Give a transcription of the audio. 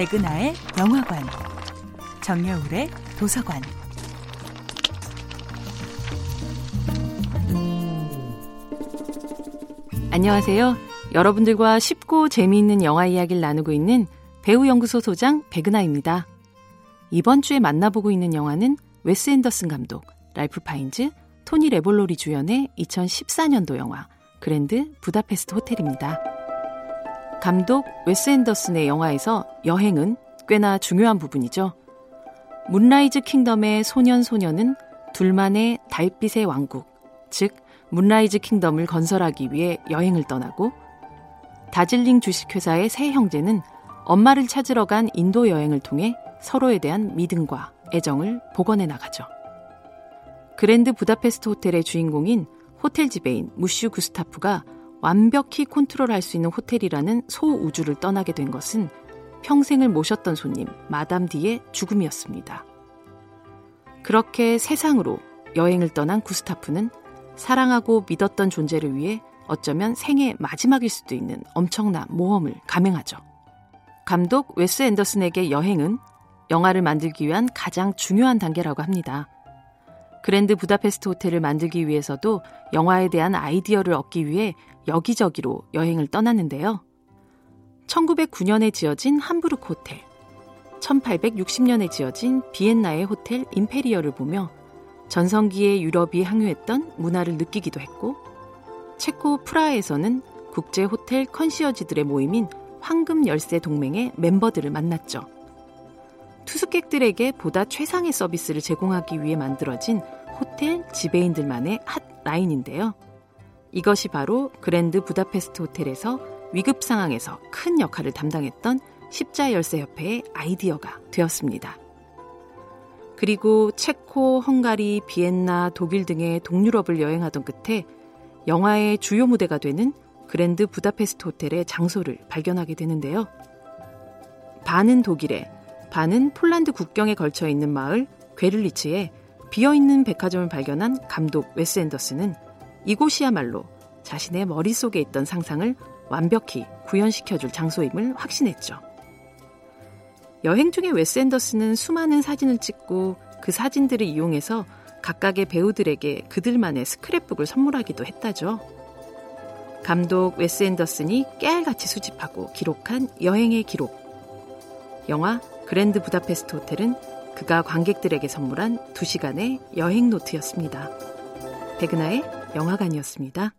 백은하의 영화관, 정여울의 도서관. 안녕하세요. 여러분들과 쉽고 재미있는 영화 이야기를 나누고 있는 배우연구소 소장 백은하입니다. 이번 주에 만나보고 있는 영화는 웨스 앤더슨 감독, 랄프 파인즈, 토니 레볼로리 주연의 2014년도 영화 그랜드 부다페스트 호텔입니다. 감독 웨스 앤더슨의 영화에서 여행은 꽤나 중요한 부분이죠. 문라이즈 킹덤의 소년 소녀는 둘만의 달빛의 왕국, 즉 문라이즈 킹덤을 건설하기 위해 여행을 떠나고 다즐링 주식회사의 세 형제는 엄마를 찾으러 간 인도 여행을 통해 서로에 대한 믿음과 애정을 복원해 나가죠. 그랜드 부다페스트 호텔의 주인공인 호텔 지배인 무슈 구스타프가 완벽히 컨트롤할 수 있는 호텔이라는 소우주를 떠나게 된 것은 평생을 모셨던 손님 마담 디의 죽음이었습니다. 그렇게 세상으로 여행을 떠난 구스타프는 사랑하고 믿었던 존재를 위해 어쩌면 생애 마지막일 수도 있는 엄청난 모험을 감행하죠. 감독 웨스 앤더슨에게 여행은 영화를 만들기 위한 가장 중요한 단계라고 합니다. 그랜드 부다페스트 호텔을 만들기 위해서도 영화에 대한 아이디어를 얻기 위해 여기저기로 여행을 떠났는데요. 1909년에 지어진 함부르크 호텔, 1860년에 지어진 비엔나의 호텔 임페리어를 보며 전성기의 유럽이 항유했던 문화를 느끼기도 했고, 체코 프라하에서는 국제 호텔 컨시어지들의 모임인 황금 열쇠 동맹의 멤버들을 만났죠. 투숙객들에게 보다 최상의 서비스를 제공하기 위해 만들어진 호텔 지배인들만의 핫 라인인데요. 이것이 바로 그랜드 부다페스트 호텔에서 위급 상황에서 큰 역할을 담당했던 십자 열쇠 협회의 아이디어가 되었습니다. 그리고 체코, 헝가리, 비엔나, 독일 등의 동유럽을 여행하던 끝에 영화의 주요 무대가 되는 그랜드 부다페스트 호텔의 장소를 발견하게 되는데요. 반은 독일에, 반은 폴란드 국경에 걸쳐 있는 마을 괴를리츠에 비어있는 백화점을 발견한 감독 웨스 앤더슨은 이곳이야말로 자신의 머릿속에 있던 상상을 완벽히 구현시켜줄 장소임을 확신했죠. 여행 중에 웨스 앤더슨은 수많은 사진을 찍고 그 사진들을 이용해서 각각의 배우들에게 그들만의 스크랩북을 선물하기도 했다죠. 감독 웨스 앤더슨이 깨알같이 수집하고 기록한 여행의 기록. 영화 그랜드 부다페스트 호텔은 그가 관객들에게 선물한 2시간의 여행 노트였습니다. 백은하의 영화관이었습니다.